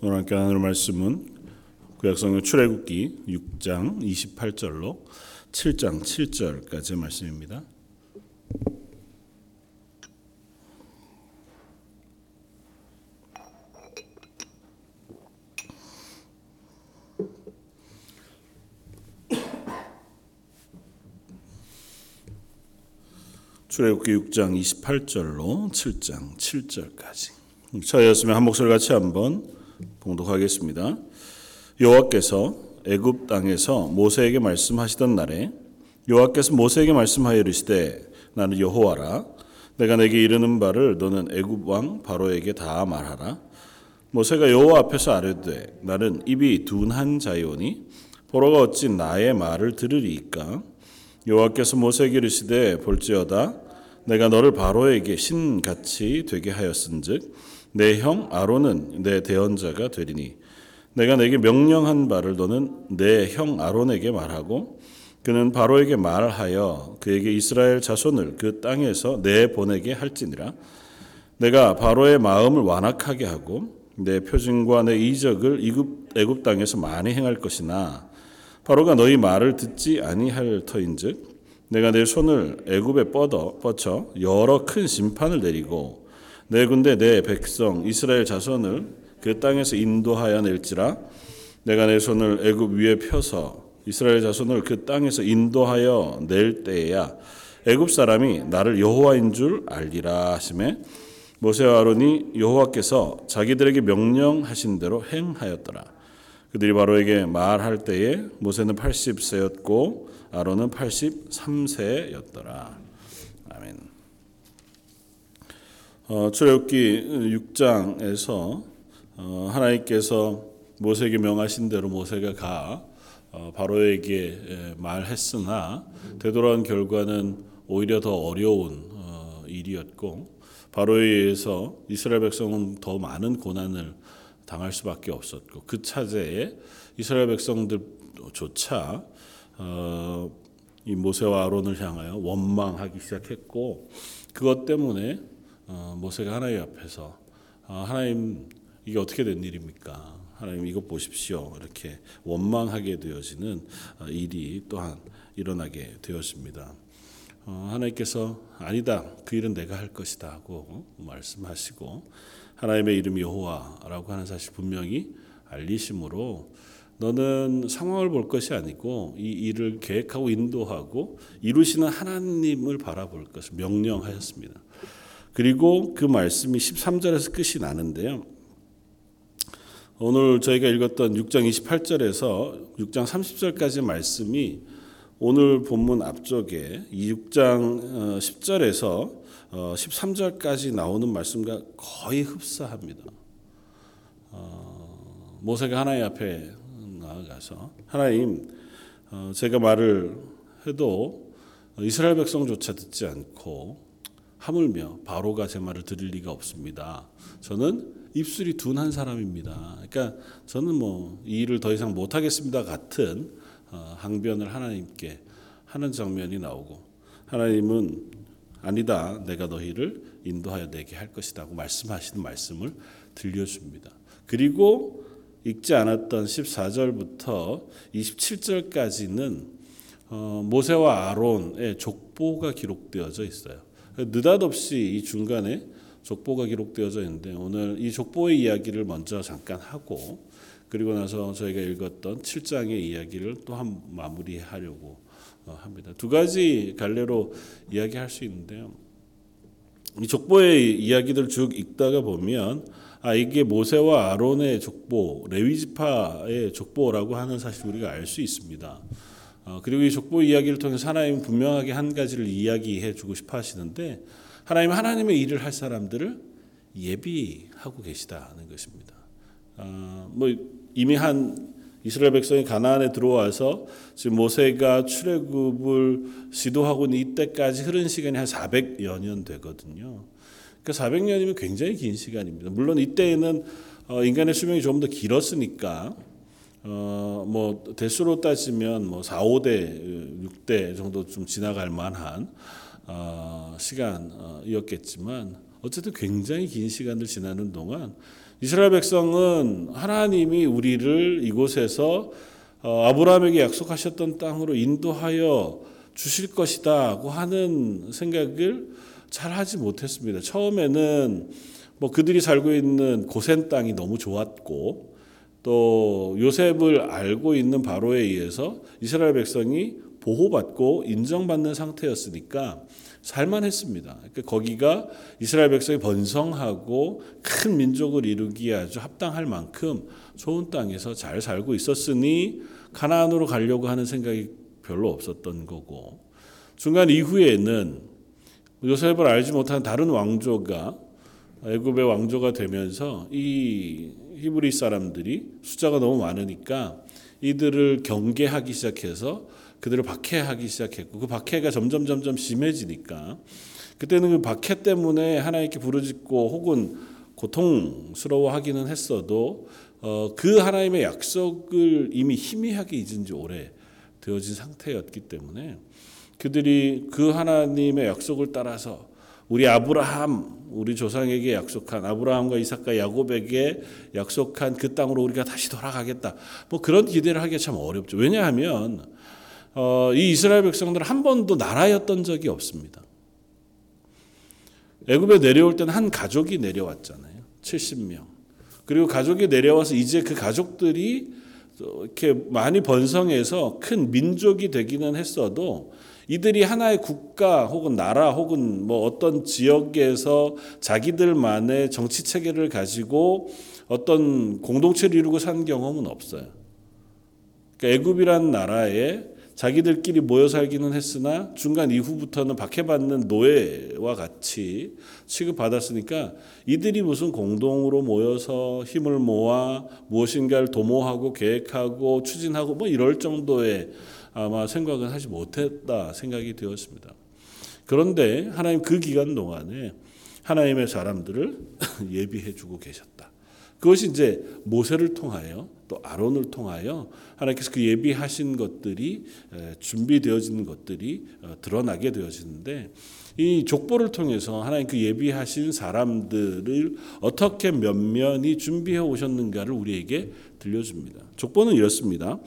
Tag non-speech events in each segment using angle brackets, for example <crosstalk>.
오늘 함께 나눌 말씀은 구약성경 출애굽기 6장 28절로 7장 7절까지의 말씀입니다. 출애굽기 6장 28절로 7장 7절까지. 저였으면 한 목소리 같이 한번 봉독하겠습니다. 여호와께서 애굽 땅에서 모세에게 말씀하시던 날에 여호와께서 모세에게 말씀하여 이르시되 나는 여호와라. 내가 내게 이르는 바를 너는 애굽 왕 바로에게 다 말하라. 모세가 여호와 앞에서 아뢰되 나는 입이 둔한 자이오니 보로가 어찌 나의 말을 들으리이까? 여호와께서 모세에게 이르시되 볼지어다 내가 너를 바로에게 신같이 되게 하였은즉 내 형 아론은 내 대언자가 되리니 내가 내게 명령한 바를 너는 내 형 아론에게 말하고 그는 바로에게 말하여 그에게 이스라엘 자손을 그 땅에서 내 보내게 할지니라. 내가 바로의 마음을 완악하게 하고 내 표징과 내 이적을 이굽 애굽 땅에서 많이 행할 것이나 바로가 너희 말을 듣지 아니할 터인즉 내가 내 손을 애굽에 뻗어 뻗쳐 여러 큰 심판을 내리고 내 군대 내 백성 이스라엘 자손을 그 땅에서 인도하여 낼지라 내가 내 손을 애굽 위에 펴서 이스라엘 자손을 그 땅에서 인도하여 낼 때에야 애굽 사람이 나를 여호와인 줄 알리라 하심에 모세와 아론이 여호와께서 자기들에게 명령하신 대로 행하였더라. 그들이 바로에게 말할 때에 모세는 80세였고 아론은 83세였더라. 아멘. 어, 출애굽기 6장에서 어, 하나님께서 모세에게 명하신 대로 모세가 가 어, 바로에게 말했으나 되돌아온 결과는 오히려 더 어려운 어, 일이었고 바로에 의해서 이스라엘 백성은 더 많은 고난을 당할 수밖에 없었고 그 차제에 이스라엘 백성들조차 어, 이 모세와 아론을 향하여 원망하기 시작했고 그것 때문에 어, 모세가 하나님 앞에서 어, 하나님 이게 어떻게 된 일입니까? 하나님 이것 보십시오. 이렇게 원망하게 되어지는 어, 일이 또한 일어나게 되었습니다. 어, 하나님께서 아니다 그 일은 내가 할 것이다 하고 말씀하시고 하나님의 이름이 여호와라고 하는 사실 분명히 알리심으로 너는 상황을 볼 것이 아니고 이 일을 계획하고 인도하고 이루시는 하나님을 바라볼 것을 명령하였습니다. 그리고 그 말씀이 13절에서 끝이 나는데요. 오늘 저희가 읽었던 6장 28절에서 6장 30절까지 말씀이 오늘 본문 앞쪽에 6장 10절에서 13절까지 나오는 말씀과 거의 흡사합니다. 어, 모세가 하나님 앞에 나아가서 하나님 어, 제가 말을 해도 이스라엘 백성조차 듣지 않고 하물며 바로가 제 말을 들을 리가 없습니다. 저는 입술이 둔한 사람입니다. 그러니까 저는 뭐 이 일을 더 이상 못 하겠습니다 같은 어, 항변을 하나님께 하는 장면이 나오고 하나님은 아니다. 내가 너희를 인도하여 내게 할 것이다고 말씀하시는 말씀을 들려줍니다. 그리고 읽지 않았던 14절부터 27절까지는 어, 모세와 아론의 족보가 기록되어져 있어요. 느닷없이 이 중간에 족보가 기록되어져 있는데 오늘 이 족보의 이야기를 먼저 잠깐 하고 그리고 나서 저희가 읽었던 7장의 이야기를 또 한 마무리하려고 어, 합니다. 두 가지 갈래로 이야기할 수 있는데요. 이 족보의 이야기들 쭉 읽다가 보면 아 이게 모세와 아론의 족보, 레위지파의 족보라고 하는 사실 우리가 알 수 있습니다. 어, 그리고 이 족보 이야기를 통해서 하나님 분명하게 한 가지를 이야기해 주고 싶어 하시는데 하나님 하나님의 일을 할 사람들을 예비하고 계시다는 것입니다. 어, 뭐 이미 한 이스라엘 백성이 가나안에 들어와서 지금 모세가 출애굽을 시도하고 이때까지 흐른 시간이 한 400여 년 되거든요. 그 400년이면 굉장히 긴 시간입니다. 물론 이때에는 어, 인간의 수명이 조금 더 길었으니까 어, 뭐 대수로 따지면 뭐 4, 5대, 6대 정도 좀 지나갈 만한 어, 시간이었겠지만 어쨌든 굉장히 긴 시간을 지나는 동안 이스라엘 백성은 하나님이 우리를 이곳에서 어, 아브라함에게 약속하셨던 땅으로 인도하여 주실 것이다고 하는 생각을 잘 하지 못했습니다. 처음에는 뭐 그들이 살고 있는 고센 땅이 너무 좋았고 또 요셉을 알고 있는 바로에 의해서 이스라엘 백성이 보호받고 인정받는 상태였으니까 살만했습니다. 그러니까 거기가 이스라엘 백성이 번성하고 큰 민족을 이루기에 아주 합당할 만큼 좋은 땅에서 잘 살고 있었으니 가나안으로 가려고 하는 생각이 별로 없었던 거고 중간 이후에는 요셉을 알지 못한 다른 왕조가 애굽의 왕조가 되면서 이 히브리 사람들이 숫자가 너무 많으니까 이들을 경계하기 시작해서 그들을 박해하기 시작했고 그 박해가 점점 점점 심해지니까 그때는 그 박해 때문에 하나님께 부르짖고 혹은 고통스러워하기는 했어도 어, 그 하나님의 약속을 이미 희미하게 잊은 지 오래 되어진 상태였기 때문에 그들이 그 하나님의 약속을 따라서 우리 아브라함 우리 조상에게 약속한 아브라함과 이삭과 야곱에게 약속한 그 땅으로 우리가 다시 돌아가겠다. 뭐 그런 기대를 하기가 참 어렵죠. 왜냐하면 어, 이 이스라엘 백성들은 한 번도 나라였던 적이 없습니다. 애굽에 내려올 때는 한 가족이 내려왔잖아요. 70명. 그리고 가족이 내려와서 이제 그 가족들이 이렇게 많이 번성해서 큰 민족이 되기는 했어도 이들이 하나의 국가 혹은 나라 혹은 뭐 어떤 지역에서 자기들만의 정치 체계를 가지고 어떤 공동체를 이루고 산 경험은 없어요. 그러니까 애굽이란 나라에 자기들끼리 모여 살기는 했으나 중간 이후부터는 박해받는 노예와 같이 취급받았으니까 이들이 무슨 공동으로 모여서 힘을 모아 무엇인가를 도모하고 계획하고 추진하고 뭐 이럴 정도의 아마 생각은 하지 못했다 생각이 되었습니다. 그런데 하나님 그 기간 동안에 하나님의 사람들을 <laughs> 예비해 주고 계셨다. 그것이 이제 모세를 통하여 또 아론을 통하여 하나님께서 그 예비하신 것들이 준비되어지는 것들이 어, 드러나게 되어지는데 이 족보를 통해서 하나님 그 예비하신 사람들을 어떻게 면면이 준비해 오셨는가를 우리에게 들려줍니다. 족보는 이렇습니다.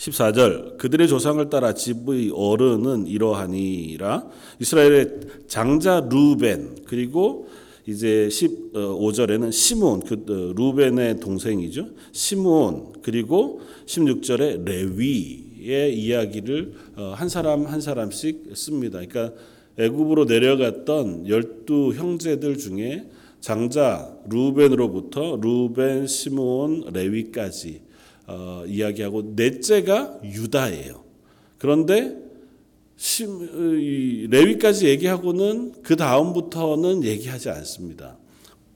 14절 그들의 조상을 따라 집의 어른은 이러하니라 이스라엘의 장자 루벤 그리고 이제 15절에는 시몬 그 어, 루벤의 동생이죠. 시몬 그리고 16절에 레위의 이야기를 어, 한 사람 한 사람씩 씁니다. 그러니까 애굽으로 내려갔던 열두 형제들 중에 장자 루벤으로부터 루벤, 시몬, 레위까지 어, 이야기하고 넷째가 유다예요. 그런데 레위까지 얘기하고는 그 다음부터는 얘기하지 않습니다.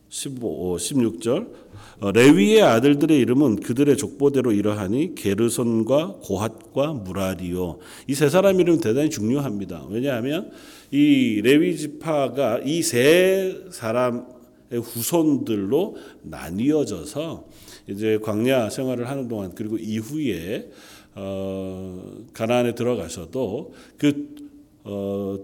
15, 16절 어, 레위의 아들들의 이름은 그들의 족보대로 이러하니 게르손과 고핫과 무라리요. 이 세 사람 이름 대단히 중요합니다. 왜냐하면 이 레위 지파가 이 세 사람의 후손들로 나뉘어져서 이제 광야 생활을 하는 동안 그리고 이후에 어, 가나안에 들어가서도 그 어,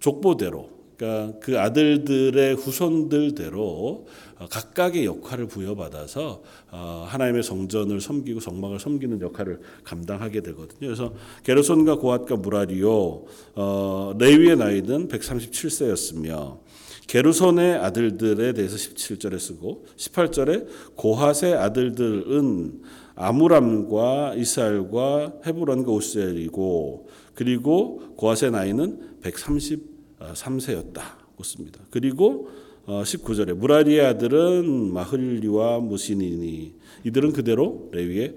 족보대로 그러니까 그 아들들의 후손들대로 어, 각각의 역할을 부여받아서 어, 하나님의 성전을 섬기고 성막을 섬기는 역할을 감당하게 되거든요. 그래서 게르손과 고핫과 무라리오 어, 레위의 나이는 137세였으며 게르손의 아들들에 대해서 17절에 쓰고 18절에 고핫의 아들들은 아무람과 이스라엘과 헤브론과 오스엘이고 그리고 고핫의 나이는 133세였다고 씁니다. 그리고 19절에 어, 무라리의 아들은 마흘리와 무시니니 이들은 그대로 레위의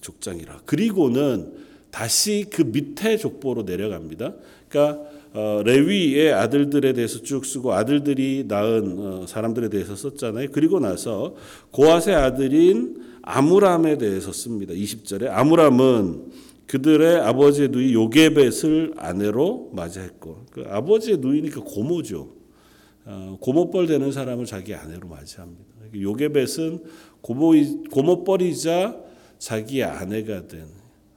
족장이라. 그리고는 다시 그 밑에 족보로 내려갑니다. 그러니까 어, 레위의 아들들에 대해서 쭉 쓰고 아들들이 낳은 어, 사람들에 대해서 썼잖아요. 그리고 나서 고아의 아들인 아무람에 대해서 씁니다. 20절에 아무람은 그들의 아버지의 누이 요게벳을 아내로 맞이했고 그 아버지의 누이니까 고모죠. 어, 고모뻘 되는 사람을 자기 아내로 맞이합니다. 요게벳은 고모 고모뻘이자 자기 아내가 된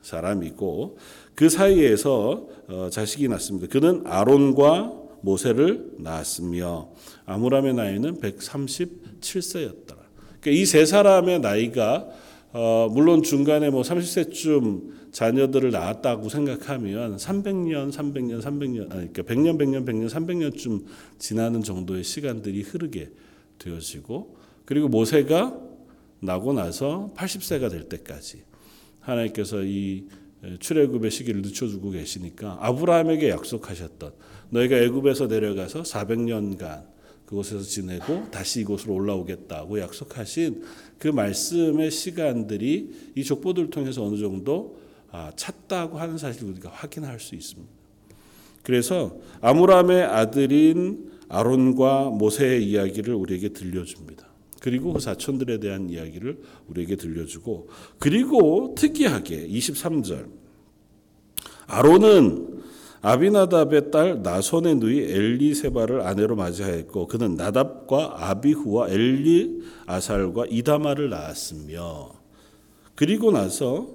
사람이고 그 사이에서 어, 자식이 났습니다. 그는 아론과 모세를 낳았으며 아므람의 나이는 137세였더라. 그러니까 이 세 사람의 나이가 어, 물론 중간에 뭐 30세쯤 자녀들을 낳았다고 생각하면 300년, 300년, 300년, 아니 그러니까 100년, 100년, 100년, 300년쯤 지나는 정도의 시간들이 흐르게 되어지고 그리고 모세가 나고 나서 80세가 될 때까지 하나님께서 이 출애굽의 시기를 늦춰주고 계시니까 아브라함에게 약속하셨던 너희가 애굽에서 내려가서 400년간 그곳에서 지내고 다시 이곳으로 올라오겠다고 약속하신 그 말씀의 시간들이 이 족보들을 통해서 어느 정도 아, 찼다고 하는 사실을 우리가 확인할 수 있습니다. 그래서 아므람의 아들인 아론과 모세의 이야기를 우리에게 들려줍니다. 그리고 그 사촌들에 대한 이야기를 우리에게 들려주고 그리고 특이하게 23절. 아론은 아비나답의 딸 나손의 누이 엘리세바를 아내로 맞이하였고 그는 나답과 아비후와 엘리 아살과 이다마를 낳았으며 그리고 나서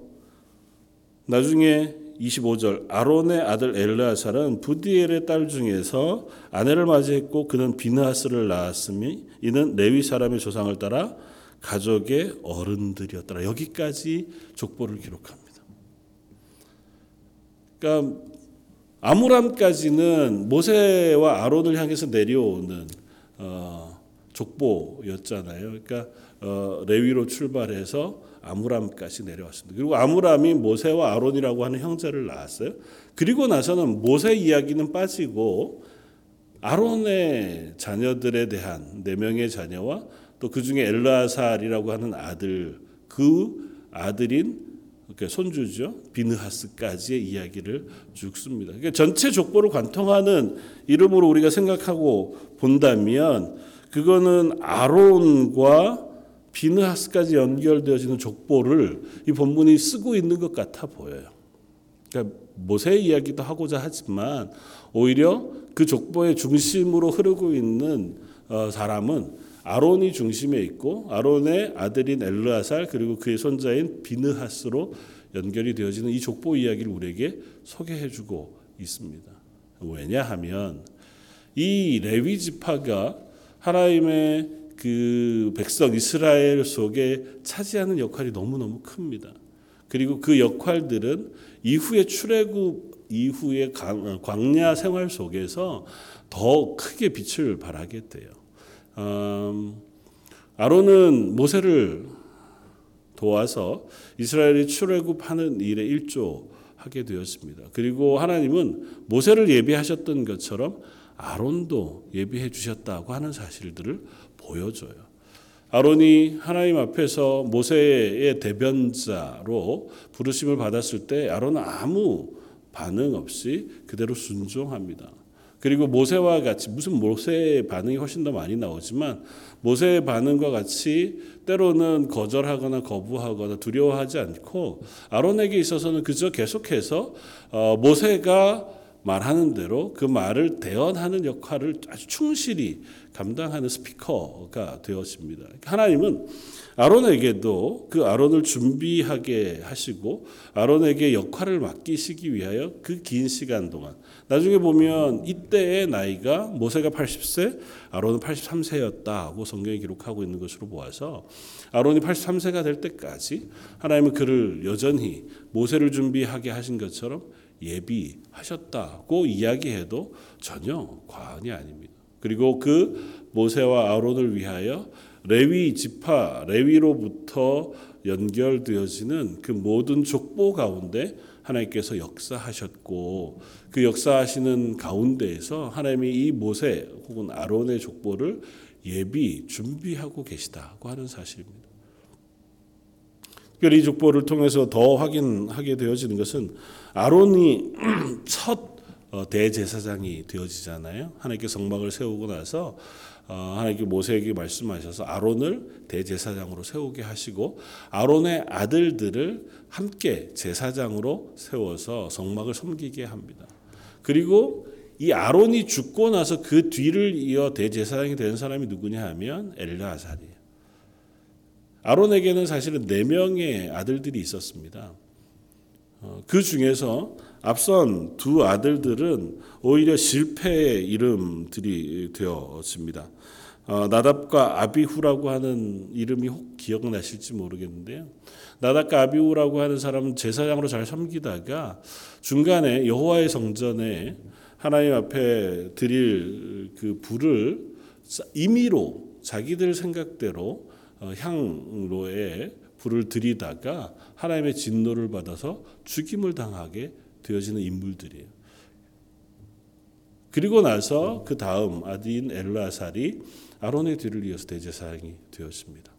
나중에 25절 아론의 아들 엘르아살은 부디엘의 딸 중에서 아내를 맞이했고 그는 비느하스를 낳았으니 이는 레위 사람의 조상을 따라 가족의 어른들이었더라. 여기까지 족보를 기록합니다. 그러니까 아므람까지는 모세와 아론을 향해서 내려오는 어, 족보였잖아요. 그러니까 어, 레위로 출발해서 아므람까지 내려왔습니다. 그리고 아므람이 모세와 아론이라고 하는 형제를 낳았어요. 그리고 나서는 모세 이야기는 빠지고 아론의 자녀들에 대한 네 명의 자녀와 또 그 중에 엘라살이라고 하는 아들 그 아들인 손주죠 비느하스까지의 이야기를 쭉 씁니다. 그러니까 전체 족보를 관통하는 이름으로 우리가 생각하고 본다면 그거는 아론과 비느하스까지 연결되어지는 족보를 이 본문이 쓰고 있는 것 같아 보여요. 그러니까 모세 이야기도 하고자 하지만 오히려 그 족보의 중심으로 흐르고 있는 어, 사람은 아론이 중심에 있고 아론의 아들인 엘르아살 그리고 그의 손자인 비느하스로 연결이 되어지는 이 족보 이야기를 우리에게 소개해주고 있습니다. 왜냐하면 이 레위 지파가 하나님의 그 백성 이스라엘 속에 차지하는 역할이 너무너무 큽니다. 그리고 그 역할들은 이후의 출애굽 이후의 광야 생활 속에서 더 크게 빛을 발하게 돼요. 음, 아론은 모세를 도와서 이스라엘이 출애굽하는 일에 일조하게 되었습니다. 그리고 하나님은 모세를 예비하셨던 것처럼 아론도 예비해 주셨다고 하는 사실들을 보여줘요. 아론이 하나님 앞에서 모세의 대변자로 부르심을 받았을 때 아론은 아무 반응 없이 그대로 순종합니다. 그리고 모세와 같이 무슨 모세의 반응이 훨씬 더 많이 나오지만 모세의 반응과 같이 때로는 거절하거나 거부하거나 두려워하지 않고 아론에게 있어서는 그저 계속해서 어, 모세가 말하는 대로 그 말을 대언하는 역할을 아주 충실히 감당하는 스피커가 되었습니다. 하나님은 아론에게도 그 아론을 준비하게 하시고 아론에게 역할을 맡기시기 위하여 그 긴 시간 동안 나중에 보면 이때의 나이가 모세가 80세, 아론은 83세였다고 성경이 기록하고 있는 것으로 보아서 아론이 83세가 될 때까지 하나님은 그를 여전히 모세를 준비하게 하신 것처럼 예비하셨다고 이야기해도 전혀 과언이 아닙니다. 그리고 그 모세와 아론을 위하여 레위 지파 레위로부터 연결되어지는 그 모든 족보 가운데 하나님께서 역사하셨고 그 역사하시는 가운데에서 하나님이 이 모세 혹은 아론의 족보를 예비 준비하고 계시다고 하는 사실입니다. 특별히 이 족보를 통해서 더 확인하게 되어지는 것은 아론이 <clears throat> 첫 어, 대제사장이 되어지잖아요. 하나님께 성막을 세우고 나서 어, 하나님께 모세에게 말씀하셔서 아론을 대제사장으로 세우게 하시고 아론의 아들들을 함께 제사장으로 세워서 성막을 섬기게 합니다. 그리고 이 아론이 죽고 나서 그 뒤를 이어 대제사장이 된 사람이 누구냐 하면 엘르아살이에요. 아론에게는 사실은 네 명의 아들들이 있었습니다. 어, 그 중에서 앞선 두 아들들은 오히려 실패의 이름들이 되어집니다. 어, 나답과 아비후라고 하는 이름이 혹 기억나실지 모르겠는데요. 나답과 아비후라고 하는 사람은 제사장으로 잘 섬기다가 중간에 여호와의 성전에 하나님 앞에 드릴 그 불을 임의로 자기들 생각대로 어, 향로에 불을 들이다가 하나님의 진노를 받아서 죽임을 당하게 되어지는 인물들이에요. 그리고 나서 그 다음 아디인 엘라살이 아론의 뒤를 이어서 대제사장이 되었습니다.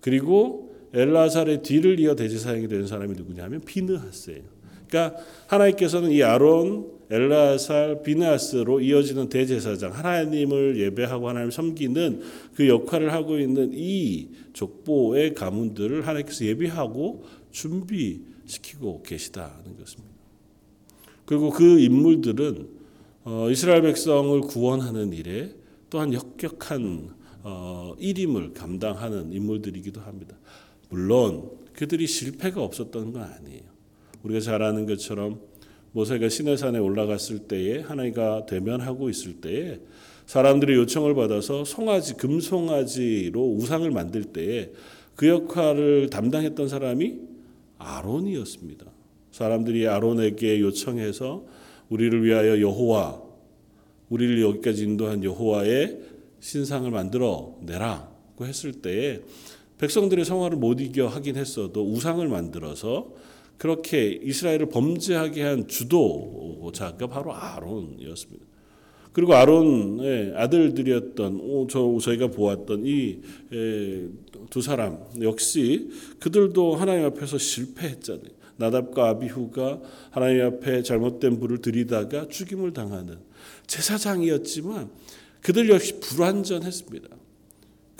그리고 엘라살의 뒤를 이어 대제사장이 된 사람이 누구냐면 비느하스예요. 그러니까 하나님께서는 이 아론, 엘라살, 비느하스로 이어지는 대제사장, 하나님을 예배하고 하나님을 섬기는 그 역할을 하고 있는 이 족보의 가문들을 하나님께서 예비하고 준비시키고 계시다는 것입니다. 그리고 그 인물들은 어, 이스라엘 백성을 구원하는 일에 또한 역격한 어, 일임을 감당하는 인물들이기도 합니다. 물론 그들이 실패가 없었던 건 아니에요. 우리가 잘 아는 것처럼 모세가 시내산에 올라갔을 때에 하나님과 대면하고 있을 때에 사람들의 요청을 받아서 송아지 금송아지로 우상을 만들 때에 그 역할을 담당했던 사람이 아론이었습니다. 사람들이 아론에게 요청해서 우리를 위하여 여호와 우리를 여기까지 인도한 여호와의 신상을 만들어 내라고 했을 때에 백성들의 성화를 못 이겨 하긴 했어도 우상을 만들어서 그렇게 이스라엘을 범죄하게 한 주도자가 바로 아론이었습니다. 그리고 아론의 아들들이었던 저 저희가 보았던 이 두 사람 역시 그들도 하나님 앞에서 실패했잖아요. 나답과 아비후가 하나님 앞에 잘못된 불을 들이다가 죽임을 당하는 제사장이었지만 그들 역시 불완전했습니다.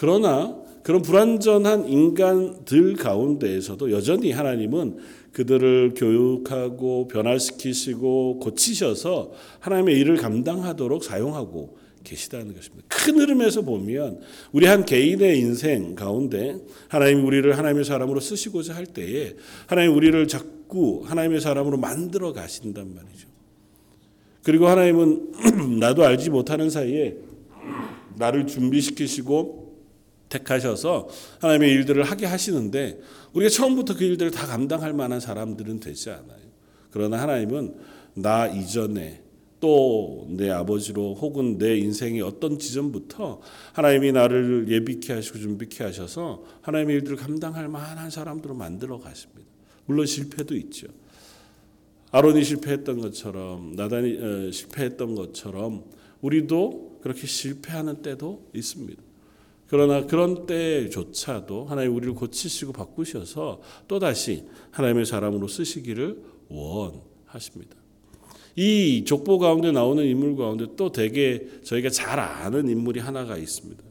그러나 그런 불완전한 인간들 가운데에서도 여전히 하나님은 그들을 교육하고 변화시키시고 고치셔서 하나님의 일을 감당하도록 사용하고 계시다는 것입니다. 큰 흐름에서 보면 우리 한 개인의 인생 가운데 하나님이 우리를 하나님의 사람으로 쓰시고자 할 때에 하나님 우리를 자꾸 하나님의 사람으로 만들어 가신단 말이죠. 그리고 하나님은 <clears throat> 나도 알지 못하는 사이에 나를 준비시키시고 택하셔서 하나님의 일들을 하게 하시는데 우리가 처음부터 그 일들을 다 감당할 만한 사람들은 되지 않아요. 그러나 하나님은 나 이전에 또 내 아버지로 혹은 내 인생의 어떤 지점부터 하나님이 나를 예비케 하시고 준비케 하셔서 하나님의 일들을 감당할 만한 사람들로 만들어 가십니다. 물론 실패도 있죠. 아론이 실패했던 것처럼 나단이 어, 실패했던 것처럼 우리도 그렇게 실패하는 때도 있습니다. 그러나 그런 때조차도 하나님 우리를 고치시고 바꾸셔서 또다시 하나님의 사람으로 쓰시기를 원하십니다. 이 족보 가운데 나오는 인물 가운데 또 되게 저희가 잘 아는 인물이 하나가 있습니다.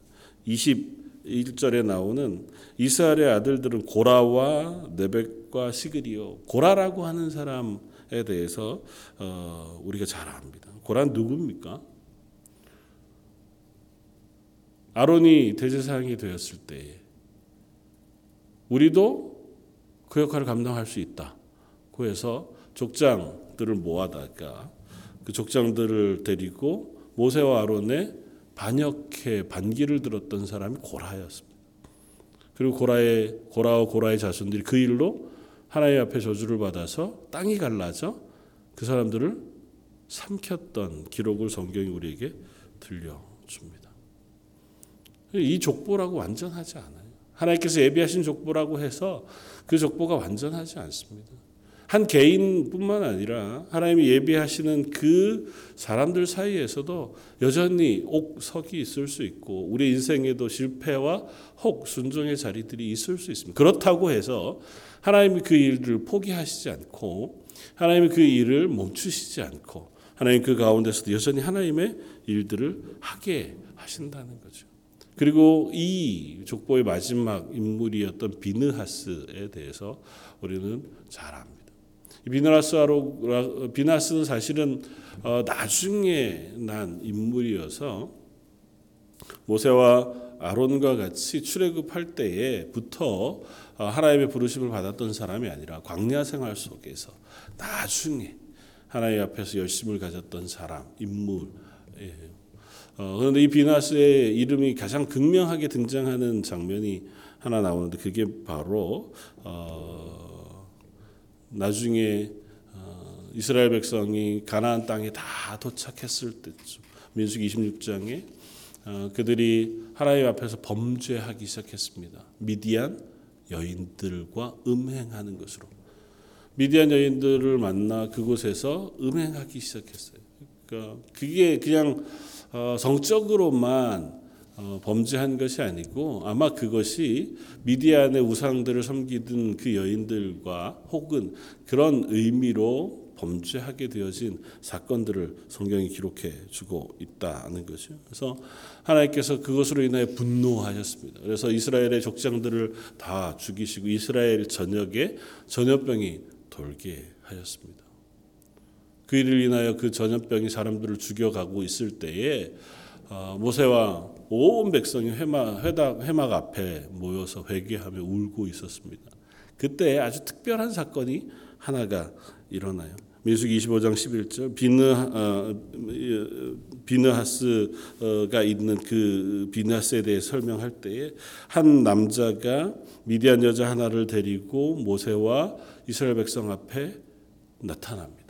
21절에 나오는 이스라엘의 아들들은 고라와 네벡과 시그리오. 고라라고 하는 사람에 대해서 어, 우리가 잘 압니다. 고라는 누굽니까? 아론이 대제사장이 되었을 때 우리도 그 역할을 감당할 수 있다. 그래서 족장들을 모아다가 그 족장들을 데리고 모세와 아론의 반역해 반기를 들었던 사람이 고라였습니다. 그리고 고라의 고라와 고라의 자손들이 그 일로 하나님 앞에 저주를 받아서 땅이 갈라져 그 사람들을 삼켰던 기록을 성경이 우리에게 들려줍니다. 이 족보라고 완전하지 않아요. 하나님께서 예비하신 족보라고 해서 그 족보가 완전하지 않습니다. 한 개인뿐만 아니라 하나님이 예비하시는 그 사람들 사이에서도 여전히 옥석이 있을 수 있고 우리 인생에도 실패와 혹 순종의 자리들이 있을 수 있습니다. 그렇다고 해서 하나님이 그 일을 포기하시지 않고 하나님이 그 일을 멈추시지 않고 하나님 그 가운데서도 여전히 하나님의 일들을 하게 하신다는 거죠. 그리고 이 족보의 마지막 인물이었던 비느하스에 대해서 우리는 잘 압니다. 비느하스로 비느하스는 사실은 어, 나중에 난 인물이어서 모세와 아론과 같이 출애굽할 때에부터 어, 하나님의 부르심을 받았던 사람이 아니라 광야 생활 속에서 나중에 하나님 앞에서 열심을 가졌던 사람, 인물. 예. 어, 그런데 이 비나스의 이름이 가장 극명하게 등장하는 장면이 하나 나오는데 그게 바로 어, 나중에 어, 이스라엘 백성이 가나안 땅에 다 도착했을 때죠. 민수기 26장에 어, 그들이 하나님 앞에서 범죄하기 시작했습니다. 미디안 여인들과 음행하는 것으로. 미디안 여인들을 만나 그곳에서 음행하기 시작했어요. 그러니까 그게 그냥 어, 성적으로만 어, 범죄한 것이 아니고 아마 그것이 미디안의 우상들을 섬기던 그 여인들과 혹은 그런 의미로 범죄하게 되어진 사건들을 성경이 기록해 주고 있다는 거죠. 그래서 하나님께서 그것으로 인하여 분노하셨습니다. 그래서 이스라엘의 족장들을 다 죽이시고 이스라엘 전역에 전염병이 돌게 하였습니다. 그 일을 인하여 그 전염병이 사람들을 죽여가고 있을 때에 어, 모세와 온 백성이 회막, 회당, 회막 앞에 모여서 회개하며 울고 있었습니다. 그때 아주 특별한 사건이 하나가 일어나요. 민수기 25장 11절 비느 어, 비느하스가 있는 그 비느하스에 대해 설명할 때에 한 남자가 미디안 여자 하나를 데리고 모세와 이스라엘 백성 앞에 나타납니다.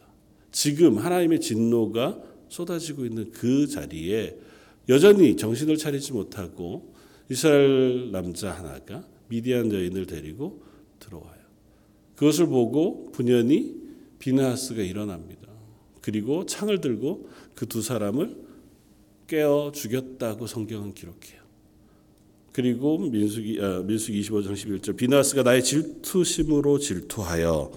지금 하나님의 진노가 쏟아지고 있는 그 자리에 여전히 정신을 차리지 못하고 이스라엘 남자 하나가 미디안 여인을 데리고 들어와요. 그것을 보고 분연히 비느하스가 일어납니다. 그리고 창을 들고 그 두 사람을 깨어 죽였다고 성경은 기록해요. 그리고 민수기 아, 민수기 25장 11절 비나스가 나의 질투심으로 질투하여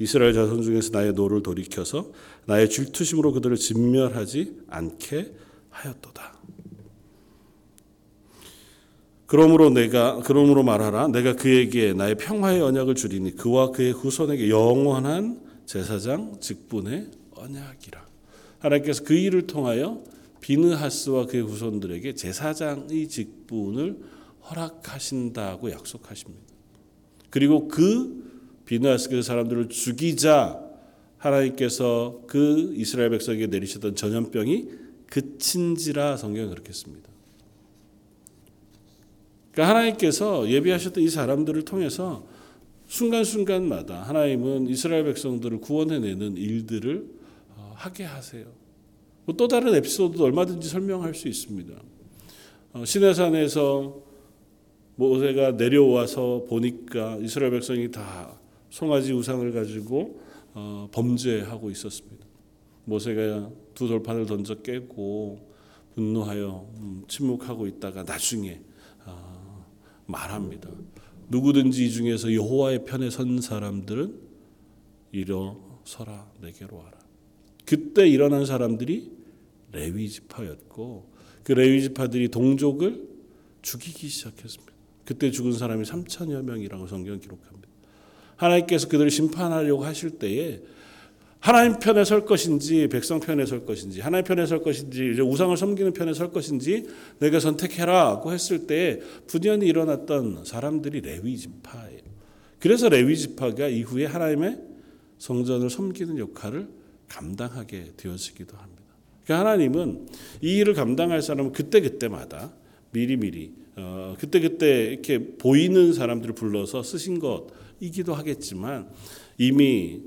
이스라엘 자손 중에서 나의 노를 돌이켜서 나의 질투심으로 그들을 진멸하지 않게 하였도다. 그러므로 내가 그러므로 말하라 내가 그에게 나의 평화의 언약을 주리니 그와 그의 후손에게 영원한 제사장 직분의 언약이라. 하나님께서 그 일을 통하여 비느하스와 그의 후손들에게 제사장의 직분을 허락하신다고 약속하십니다. 그리고 그 비느하스 그 사람들을 죽이자 하나님께서 그 이스라엘 백성에게 내리셨던 전염병이 그친지라 성경은 그렇게 씁니다. 그러니까 하나님께서 예비하셨던 이 사람들을 통해서 순간순간마다 하나님은 이스라엘 백성들을 구원해내는 일들을 하게 하세요. 뭐또 다른 에피소드도 얼마든지 설명할 수 있습니다. 어, 시내산에서 모세가 내려와서 보니까 이스라엘 백성이 다 송아지 우상을 가지고 어, 범죄하고 있었습니다. 모세가 두 돌판을 던져 깨고 분노하여 음, 침묵하고 있다가 나중에 어, 말합니다. 누구든지 이 중에서 여호와의 편에 선 사람들은 일어서라 내게로 와라. 그때 일어난 사람들이 레위 지파였고 그 레위 지파들이 동족을 죽이기 시작했습니다. 그때 죽은 사람이 3천여 명이라고 성경 기록합니다. 하나님께서 그들을 심판하려고 하실 때에 하나님 편에 설 것인지 백성 편에 설 것인지 하나님 편에 설 것인지 이제 우상을 섬기는 편에 설 것인지 내가 선택해라고 했을 때 분연히 일어났던 사람들이 레위 지파예요. 그래서 레위 지파가 이후에 하나님의 성전을 섬기는 역할을 감당하게 되어지기도 합니다. 그러니까 하나님은 이 일을 감당할 사람은 그때 그때마다 미리 미리 어, 그때 그때 이렇게 보이는 사람들을 불러서 쓰신 것 이기도 하겠지만 이미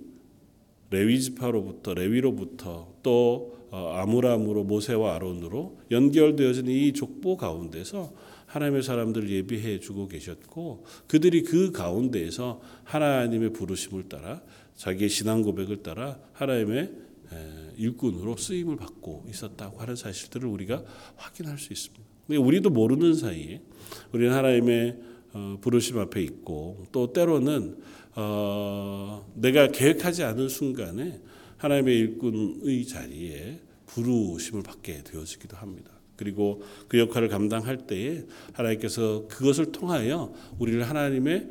레위 지파로부터 레위로부터 또 어, 아므람으로 모세와 아론으로 연결되어진 이 족보 가운데서 하나님의 사람들을 예비해 주고 계셨고 그들이 그 가운데에서 하나님의 부르심을 따라 자기의 신앙 고백을 따라 하나님의 일꾼으로 쓰임을 받고 있었다고 하는 사실들을 우리가 확인할 수 있습니다. 우리도 모르는 사이에 우리는 하나님의 어, 부르심 앞에 있고 또 때로는 어, 내가 계획하지 않은 순간에 하나님의 일꾼의 자리에 부르심을 받게 되어지기도 합니다. 그리고 그 역할을 감당할 때에 하나님께서 그것을 통하여 우리를 하나님의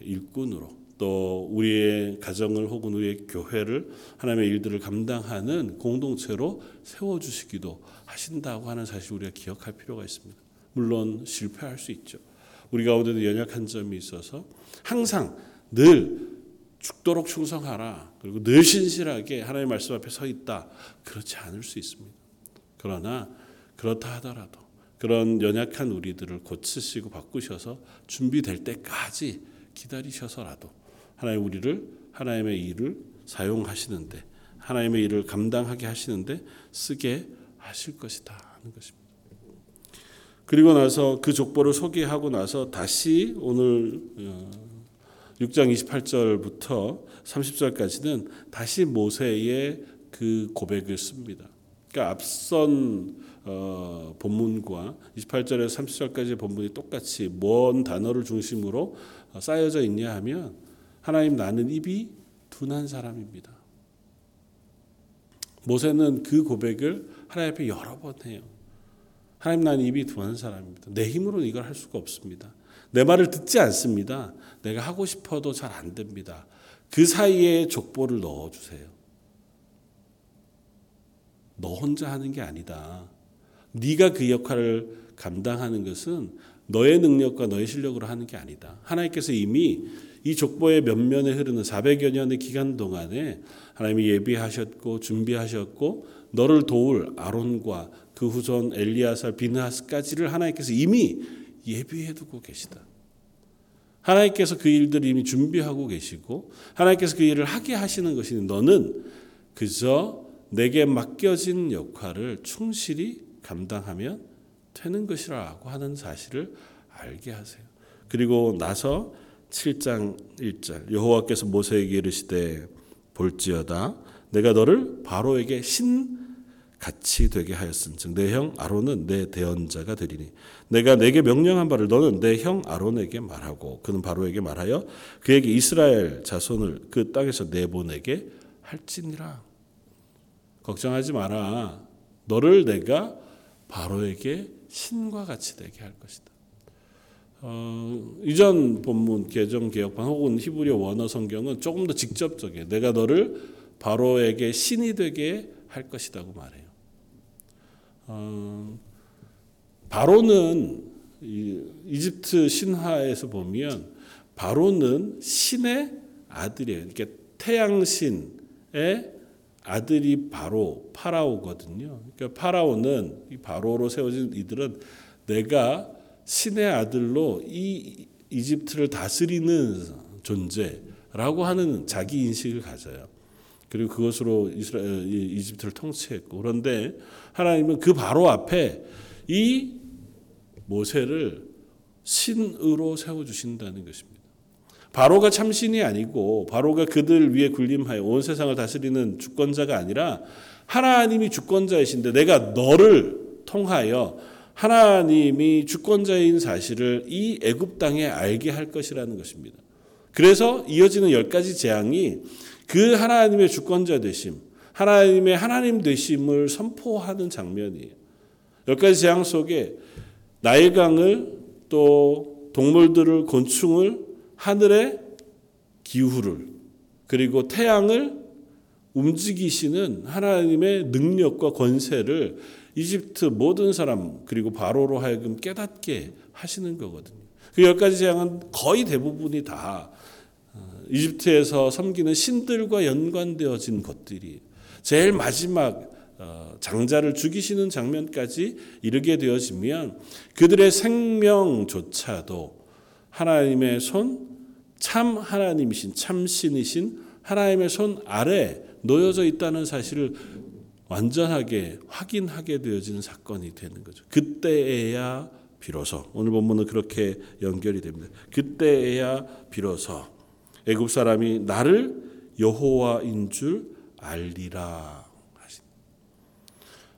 일꾼으로 또 우리의 가정을 혹은 우리의 교회를 하나님의 일들을 감당하는 공동체로 세워주시기도 하신다고 하는 사실 우리가 기억할 필요가 있습니다. 물론 실패할 수 있죠. 우리 가운데도 연약한 점이 있어서 항상 늘 죽도록 충성하라. 그리고 늘 신실하게 하나님의 말씀 앞에 서 있다. 그렇지 않을 수 있습니다. 그러나 그렇다 하더라도 그런 연약한 우리들을 고치시고 바꾸셔서 준비될 때까지 기다리셔서라도 하나님 우리를 하나님의 일을 사용하시는데 하나님의 일을 감당하게 하시는데 쓰게 하실 것이다 하는 것입니다. 그리고 나서 그 족보를 소개하고 나서 다시 오늘 6장 28절부터 30절까지는 다시 모세의 그 고백을 씁니다. 그러니까 앞선 어, 본문과 28절에서 30절까지 본문이 똑같이 뭔 단어를 중심으로 어, 쌓여져 있냐 하면 하나님 나는 입이 둔한 사람입니다. 모세는 그 고백을 하나님 앞에 여러 번 해요. 하나님 나는 입이 둔한 사람입니다. 내 힘으로는 이걸 할 수가 없습니다. 내 말을 듣지 않습니다. 내가 하고 싶어도 잘 안 됩니다. 그 사이에 족보를 넣어 주세요. 너 혼자 하는 게 아니다. 네가 그 역할을 감당하는 것은 너의 능력과 너의 실력으로 하는 게 아니다. 하나님께서 이미 이 족보의 면면에 흐르는 400여 년의 기간 동안에 하나님이 예비하셨고 준비하셨고 너를 도울 아론과 그 후손 엘리야살 비느하스까지를 하나님께서 이미 예비해 두고 계시다. 하나님께서 그 일들을 이미 준비하고 계시고 하나님께서 그 일을 하게 하시는 것이 너는 그저 내게 맡겨진 역할을 충실히 감당하면 되는 것이라고 하는 사실을 알게 하세요. 그리고 나서 7장 1절 여호와께서 모세에게 이르시되 볼지어다 내가 너를 바로에게 신 같이 되게 하였은즉 내 형 아론은 내 대언자가 되리니 내가 내게 명령한 바를 너는 내 형 아론에게 말하고 그는 바로에게 말하여 그에게 이스라엘 자손을 그 땅에서 내보내게 할지니라 걱정하지 마라 너를 내가 바로에게 신과 같이 되게 할 것이다. 어, 이전 본문 개정 개혁판 혹은 히브리어 원어 성경은 조금 더 직접적이에요. 내가 너를 바로에게 신이 되게 할 것이라고 말해요. 어, 바로는 이, 이집트 신화에서 보면 바로는 신의 아들이에요. 그러니까 태양신의 아들이 바로 파라오거든요. 그러니까 파라오는 이 바로로 세워진 이들은 내가 신의 아들로 이 이집트를 다스리는 존재라고 하는 자기 인식을 가져요. 그리고 그것으로 이스라엘 이집트를 통치했고 그런데 하나님은 그 바로 앞에 이 모세를 신으로 세워 주신다는 것입니다. 바로가 참신이 아니고 바로가 그들 위에 군림하여 온 세상을 다스리는 주권자가 아니라 하나님이 주권자이신데 내가 너를 통하여 하나님이 주권자인 사실을 이 애굽 땅에 알게 할 것이라는 것입니다. 그래서 이어지는 열 가지 재앙이 그 하나님의 주권자 되심, 하나님의 하나님 되심을 선포하는 장면이에요. 열 가지 재앙 속에 나일강을 또 동물들을 곤충을 하늘의 기후를 그리고 태양을 움직이시는 하나님의 능력과 권세를 이집트 모든 사람 그리고 바로로 하여금 깨닫게 하시는 거거든요. 그 열 가지 재앙은 거의 대부분이 다 어, 이집트에서 섬기는 신들과 연관되어진 것들이 제일 마지막 어, 장자를 죽이시는 장면까지 이르게 되어지면 그들의 생명조차도 하나님의 손, 참 하나님이신, 참 신이신 하나님의 손 아래 놓여져 있다는 사실을 완전하게 확인하게 되어지는 사건이 되는 거죠. 그때에야 비로소 오늘 본문은 그렇게 연결이 됩니다. 그때에야 비로소 애굽 사람이 나를 여호와인 줄 알리라 하신.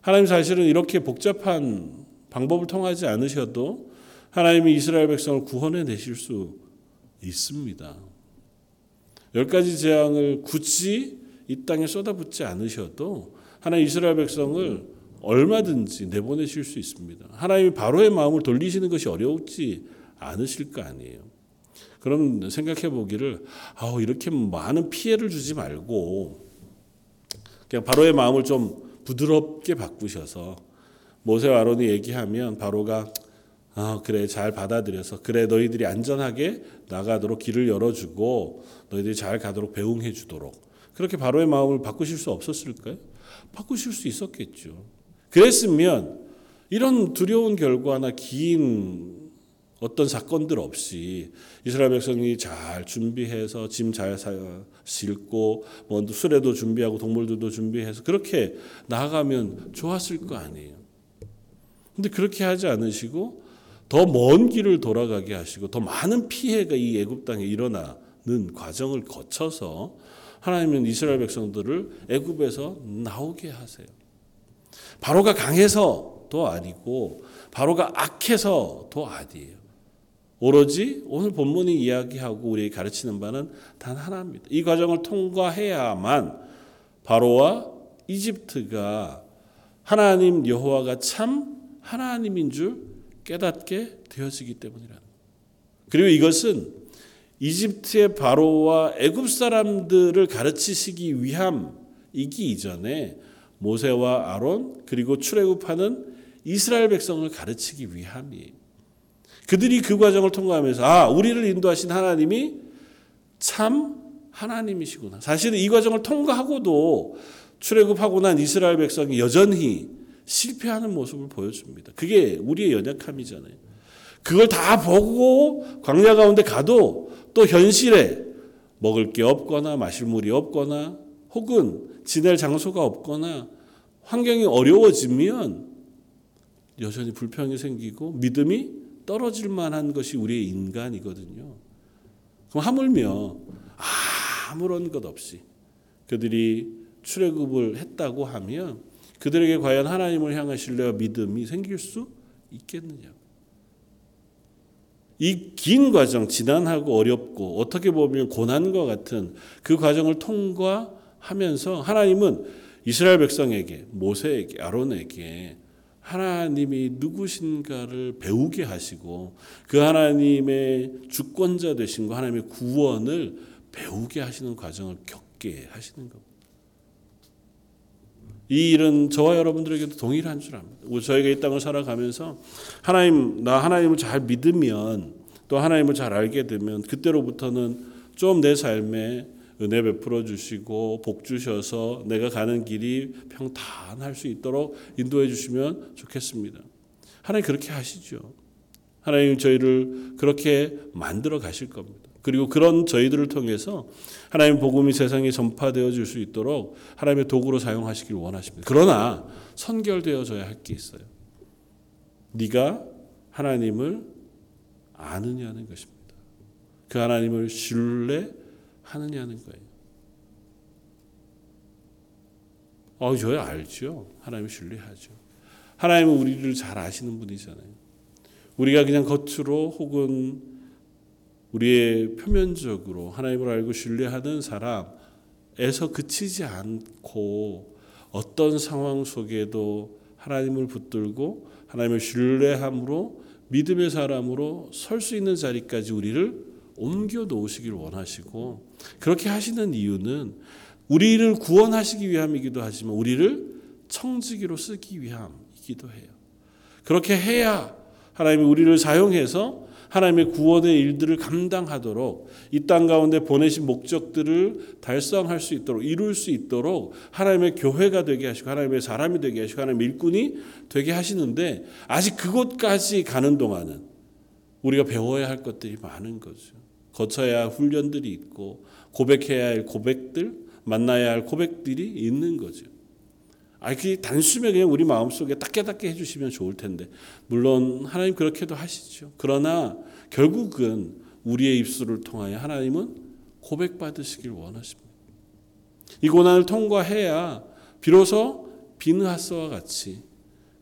하나님 사실은 이렇게 복잡한 방법을 통하지 않으셔도 하나님이 이스라엘 백성을 구원해 내실 수 있습니다. 열 가지 재앙을 굳이 이 땅에 쏟아붓지 않으셔도 하나님 이스라엘 백성을 얼마든지 내보내실 수 있습니다. 하나님이 바로의 마음을 돌리시는 것이 어렵지 않으실 거 아니에요. 그럼 생각해 보기를 아 이렇게 많은 피해를 주지 말고 그냥 바로의 마음을 좀 부드럽게 바꾸셔서 모세와 아론이 얘기하면 바로가 아, 그래 잘 받아들여서 그래 너희들이 안전하게 나가도록 길을 열어주고 너희들이 잘 가도록 배웅해 주도록 그렇게 바로의 마음을 바꾸실 수 없었을까요? 바꾸실 수 있었겠죠. 그랬으면 이런 두려운 결과나 긴 어떤 사건들 없이 이스라엘 백성이 잘 준비해서 짐 잘 싣고 뭐 수레도 준비하고 동물들도 준비해서 그렇게 나아가면 좋았을 거 아니에요. 근데 그렇게 하지 않으시고 더 먼 길을 돌아가게 하시고 더 많은 피해가 이 애굽 땅에 일어나는 과정을 거쳐서 하나님은 이스라엘 백성들을 애굽에서 나오게 하세요. 바로가 강해서도 아니고 바로가 악해서도 아니에요. 오로지 오늘 본문이 이야기하고 우리에게 가르치는 바는 단 하나입니다. 이 과정을 통과해야만 바로와 이집트가 하나님 여호와가 참 하나님인 줄 깨닫게 되어지기 때문이라는 그리고 이것은 이집트의 바로와 애굽 사람들을 가르치시기 위함이기 이전에 모세와 아론 그리고 출애굽하는 이스라엘 백성을 가르치기 위함이에요. 그들이 그 과정을 통과하면서 아 우리를 인도하신 하나님이 참 하나님이시구나. 사실은 이 과정을 통과하고도 출애굽하고 난 이스라엘 백성이 여전히 실패하는 모습을 보여줍니다. 그게 우리의 연약함이잖아요. 그걸 다 보고 광야 가운데 가도 또 현실에 먹을 게 없거나 마실 물이 없거나 혹은 지낼 장소가 없거나 환경이 어려워지면 여전히 불평이 생기고 믿음이 떨어질 만한 것이 우리의 인간이거든요. 그럼 하물며 아무런 것 없이 그들이 출애굽을 했다고 하면 그들에게 과연 하나님을 향한 신뢰와 믿음이 생길 수 있겠느냐? 이 긴 과정, 지난하고 어렵고 어떻게 보면 고난과 같은 그 과정을 통과하면서 하나님은 이스라엘 백성에게, 모세에게, 아론에게 하나님이 누구신가를 배우게 하시고 그 하나님의 주권자 되신 거 하나님의 구원을 배우게 하시는 과정을 겪게 하시는 겁니다. 이 일은 저와 여러분들에게도 동일한 줄 압니다. 저희가 이 땅을 살아가면서 하나님 나 하나님을 잘 믿으면 또 하나님을 잘 알게 되면 그때로부터는 좀 내 삶에 은혜 베풀어 주시고 복 주셔서 내가 가는 길이 평탄할 수 있도록 인도해 주시면 좋겠습니다. 하나님 그렇게 하시죠. 하나님 저희를 그렇게 만들어 가실 겁니다. 그리고 그런 저희들을 통해서 하나님 복음이 세상에 전파되어 줄수 있도록 하나님의 도구로 사용하시길 원하십니다. 그러나 선결되어져야 할 게 있어요. 네가 하나님을 아느냐는 것입니다. 그 하나님을 신뢰 하느냐는 거예요. 어, 저야 알죠. 하나님을 신뢰하죠. 하나님은 우리를 잘 아시는 분이잖아요. 우리가 그냥 겉으로 혹은 우리의 표면적으로 하나님을 알고 신뢰하는 사람에서 그치지 않고 어떤 상황 속에도 하나님을 붙들고 하나님을 신뢰함으로 믿음의 사람으로 설 수 있는 자리까지 우리를 옮겨 놓으시길 원하시고 그렇게 하시는 이유는 우리를 구원하시기 위함이기도 하지만 우리를 청지기로 쓰기 위함이기도 해요. 그렇게 해야 하나님이 우리를 사용해서 하나님의 구원의 일들을 감당하도록 이 땅 가운데 보내신 목적들을 달성할 수 있도록 이룰 수 있도록 하나님의 교회가 되게 하시고 하나님의 사람이 되게 하시고 하나님의 일꾼이 되게 하시는데 아직 그곳까지 가는 동안은 우리가 배워야 할 것들이 많은 거죠. 거쳐야 할 훈련들이 있고 고백해야 할 고백들, 만나야 할 고백들이 있는 거죠. 아, 그 단숨에 그냥 우리 마음속에 딱 깨닫게 해주시면 좋을 텐데. 물론 하나님 그렇게도 하시죠. 그러나 결국은 우리의 입술을 통하여 하나님은 고백받으시길 원하십니다. 이 고난을 통과해야 비로소 비느하스와 같이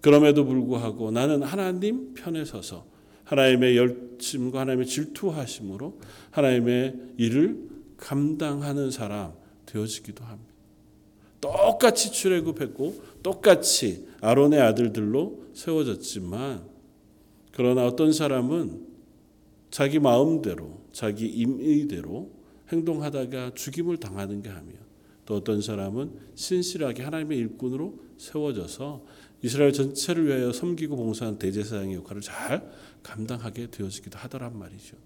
그럼에도 불구하고 나는 하나님 편에 서서 하나님의 열심과 하나님의 질투하심으로 하나님의 일을 감당하는 사람 되어지기도 합니다. 똑같이 출애굽했고 똑같이 아론의 아들들로 세워졌지만 그러나 어떤 사람은 자기 마음대로 자기 임의대로 행동하다가 죽임을 당하는 게 하며 또 어떤 사람은 신실하게 하나님의 일꾼으로 세워져서 이스라엘 전체를 위하여 섬기고 봉사한 대제사장의 역할을 잘 감당하게 되어지기도 하더란 말이죠.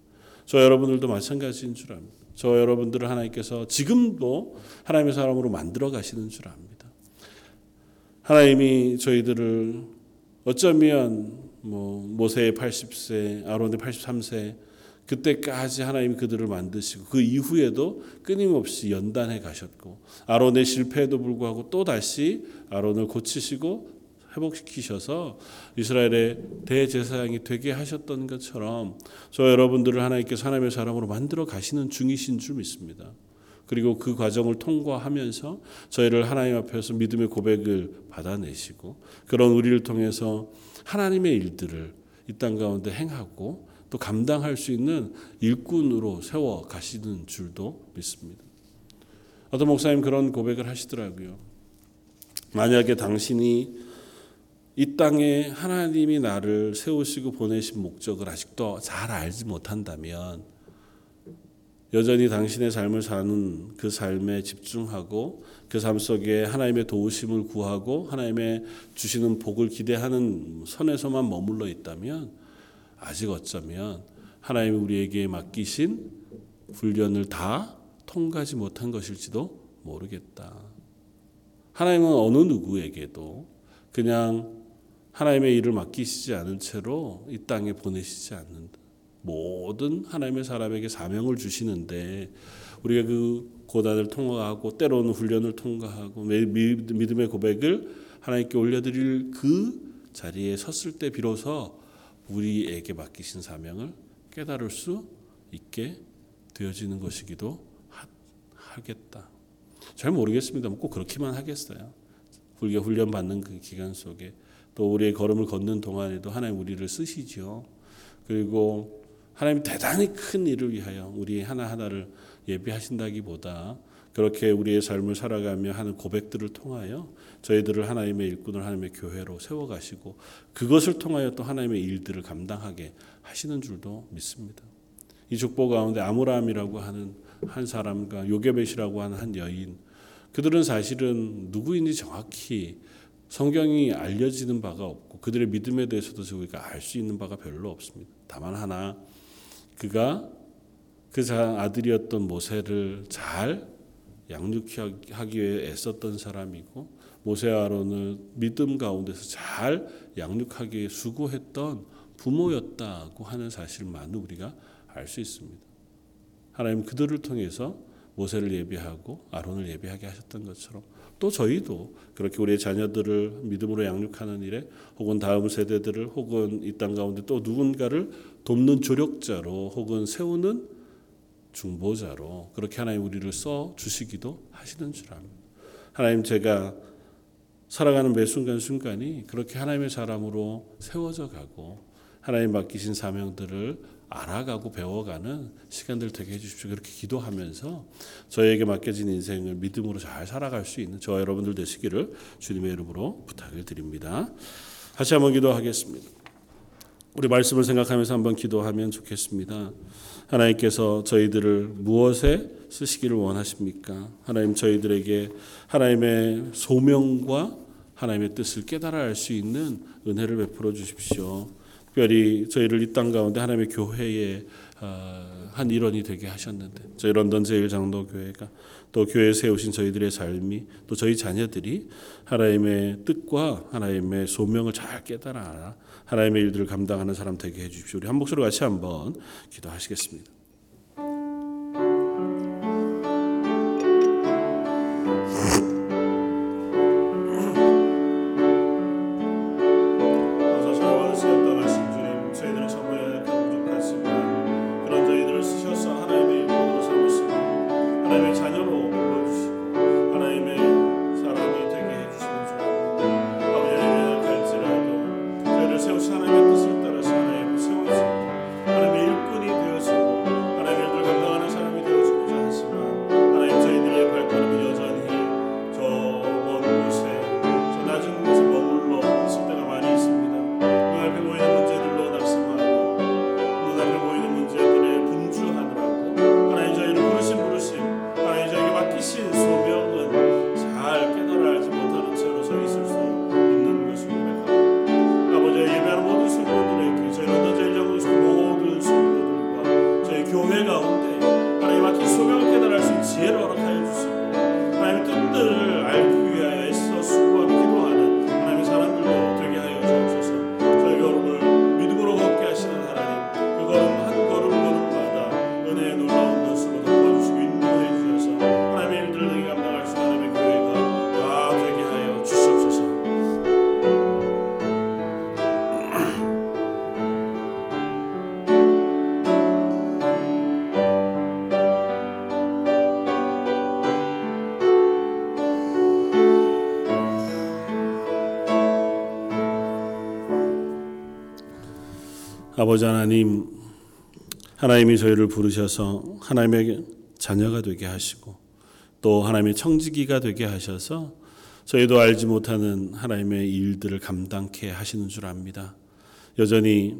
저 여러분들도 마찬가지인 줄 압니다. 저 여러분들을 하나님께서 지금도 하나님의 사람으로 만들어 가시는 줄 압니다. 하나님이 저희들을 어쩌면 뭐 모세의 80세, 아론의 83세 그때까지 하나님이 그들을 만드시고 그 이후에도 끊임없이 연단해 가셨고 아론의 실패에도 불구하고 또 다시 아론을 고치시고 회복시키셔서 이스라엘의 대제사장이 되게 하셨던 것처럼 저 여러분들을 하나님께서 하나님의 사람으로 만들어 가시는 중이신 줄 믿습니다. 그리고 그 과정을 통과하면서 저희를 하나님 앞에서 믿음의 고백을 받아내시고 그런 우리를 통해서 하나님의 일들을 이 땅 가운데 행하고 또 감당할 수 있는 일꾼으로 세워 가시는 줄도 믿습니다. 어떤 목사님 그런 고백을 하시더라고요. 만약에 당신이 이 땅에 하나님이 나를 세우시고 보내신 목적을 아직도 잘 알지 못한다면 여전히 당신의 삶을 사는 그 삶에 집중하고 그 삶 속에 하나님의 도우심을 구하고 하나님의 주시는 복을 기대하는 선에서만 머물러 있다면 아직 어쩌면 하나님이 우리에게 맡기신 훈련을 다 통과하지 못한 것일지도 모르겠다. 하나님은 어느 누구에게도 그냥 하나님의 일을 맡기시지 않은 채로 이 땅에 보내시지 않는다. 모든 하나님의 사람에게 사명을 주시는데 우리가 그 고단을 통과하고 때로는 훈련을 통과하고 믿음의 고백을 하나님께 올려드릴 그 자리에 섰을 때 비로소 우리에게 맡기신 사명을 깨달을 수 있게 되어지는 것이기도 하겠다. 잘 모르겠습니다. 꼭 그렇게만 하겠어요. 훈련 받는 그 기간 속에 또 우리의 걸음을 걷는 동안에도 하나님 우리를 쓰시죠. 그리고 하나님 대단히 큰 일을 위하여 우리 하나하나를 예비하신다기보다 그렇게 우리의 삶을 살아가며 하는 고백들을 통하여 저희들을 하나님의 일꾼을 하나님의 교회로 세워가시고 그것을 통하여 또 하나님의 일들을 감당하게 하시는 줄도 믿습니다. 이 축복 가운데 아므라함이라고 하는 한 사람과 요게벳이라고 하는 한 여인 그들은 사실은 누구인지 정확히 성경이 알려지는 바가 없고 그들의 믿음에 대해서도 저희가 알 수 있는 바가 별로 없습니다. 다만 하나 그가 그 아들이었던 모세를 잘 양육하기 위해 애썼던 사람이고 모세와 아론을 믿음 가운데서 잘 양육하기 위해 수고했던 부모였다고 하는 사실만은 우리가 알 수 있습니다. 하나님 그들을 통해서 모세를 예비하고 아론을 예비하게 하셨던 것처럼 또 저희도 그렇게 우리의 자녀들을 믿음으로 양육하는 일에 혹은 다음 세대들을 혹은 이 땅 가운데 또 누군가를 돕는 조력자로 혹은 세우는 중보자로 그렇게 하나님 우리를 써 주시기도 하시는 줄 압니다. 하나님 제가 살아가는 매 순간 순간이 그렇게 하나님의 사람으로 세워져 가고 하나님 맡기신 사명들을 알아가고 배워가는 시간들 되게 해주십시오. 그렇게 기도하면서 저에게 맡겨진 인생을 믿음으로 잘 살아갈 수 있는 저 여러분들 되시기를 주님의 이름으로 부탁을 드립니다. 다시 한번 기도하겠습니다. 우리 말씀을 생각하면서 한번 기도하면 좋겠습니다. 하나님께서 저희들을 무엇에 쓰시기를 원하십니까? 하나님 저희들에게 하나님의 소명과 하나님의 뜻을 깨달아 알 수 있는 은혜를 베풀어 주십시오. 특별히 저희를 이 땅 가운데 하나님의 교회의 어, 한 일원이 되게 하셨는데 저희 런던 제일 장로 교회가 또 교회에 세우신 저희들의 삶이 또 저희 자녀들이 하나님의 뜻과 하나님의 소명을 잘 깨달아 하나님의 일들을 감당하는 사람 되게 해주십시오. 우리 한 목소리 같이 한번 기도하시겠습니다. 아버지 하나님, 하나님이 저희를 부르셔서 하나님의 자녀가 되게 하시고 또 하나님의 청지기가 되게 하셔서 저희도 알지 못하는 하나님의 일들을 감당케 하시는 줄 압니다. 여전히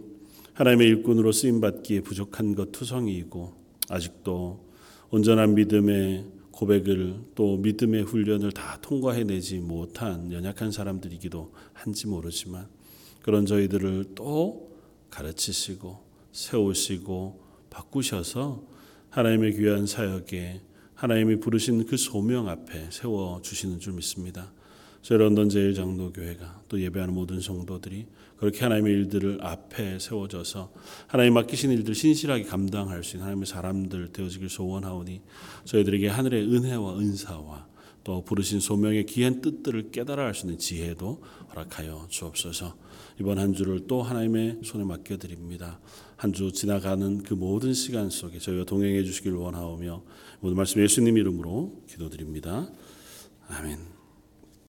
하나님의 일꾼으로 쓰임 받기에 부족한 것 투성이이고 아직도 온전한 믿음의 고백을 또 믿음의 훈련을 다 통과해내지 못한 연약한 사람들이기도 한지 모르지만 그런 저희들을 또 가르치시고 세우시고 바꾸셔서 하나님의 귀한 사역에 하나님이 부르신 그 소명 앞에 세워 주시는 줄 믿습니다. 저희 런던 제일 장로교회가 또 예배하는 모든 성도들이 그렇게 하나님의 일들을 앞에 세워져서 하나님 맡기신 일들 신실하게 감당할 수 있는 하나님의 사람들 되어지길 소원하오니 저희들에게 하늘의 은혜와 은사와 또 부르신 소명의 귀한 뜻들을 깨달아 할 수 있는 지혜도 허락하여 주옵소서. 이번 한 주를 또 하나님의 손에 맡겨 드립니다. 한 주 지나가는 그 모든 시간 속에 저희와 동행해 주시길 원하오며 모든 말씀 예수님 이름으로 기도드립니다. 아멘.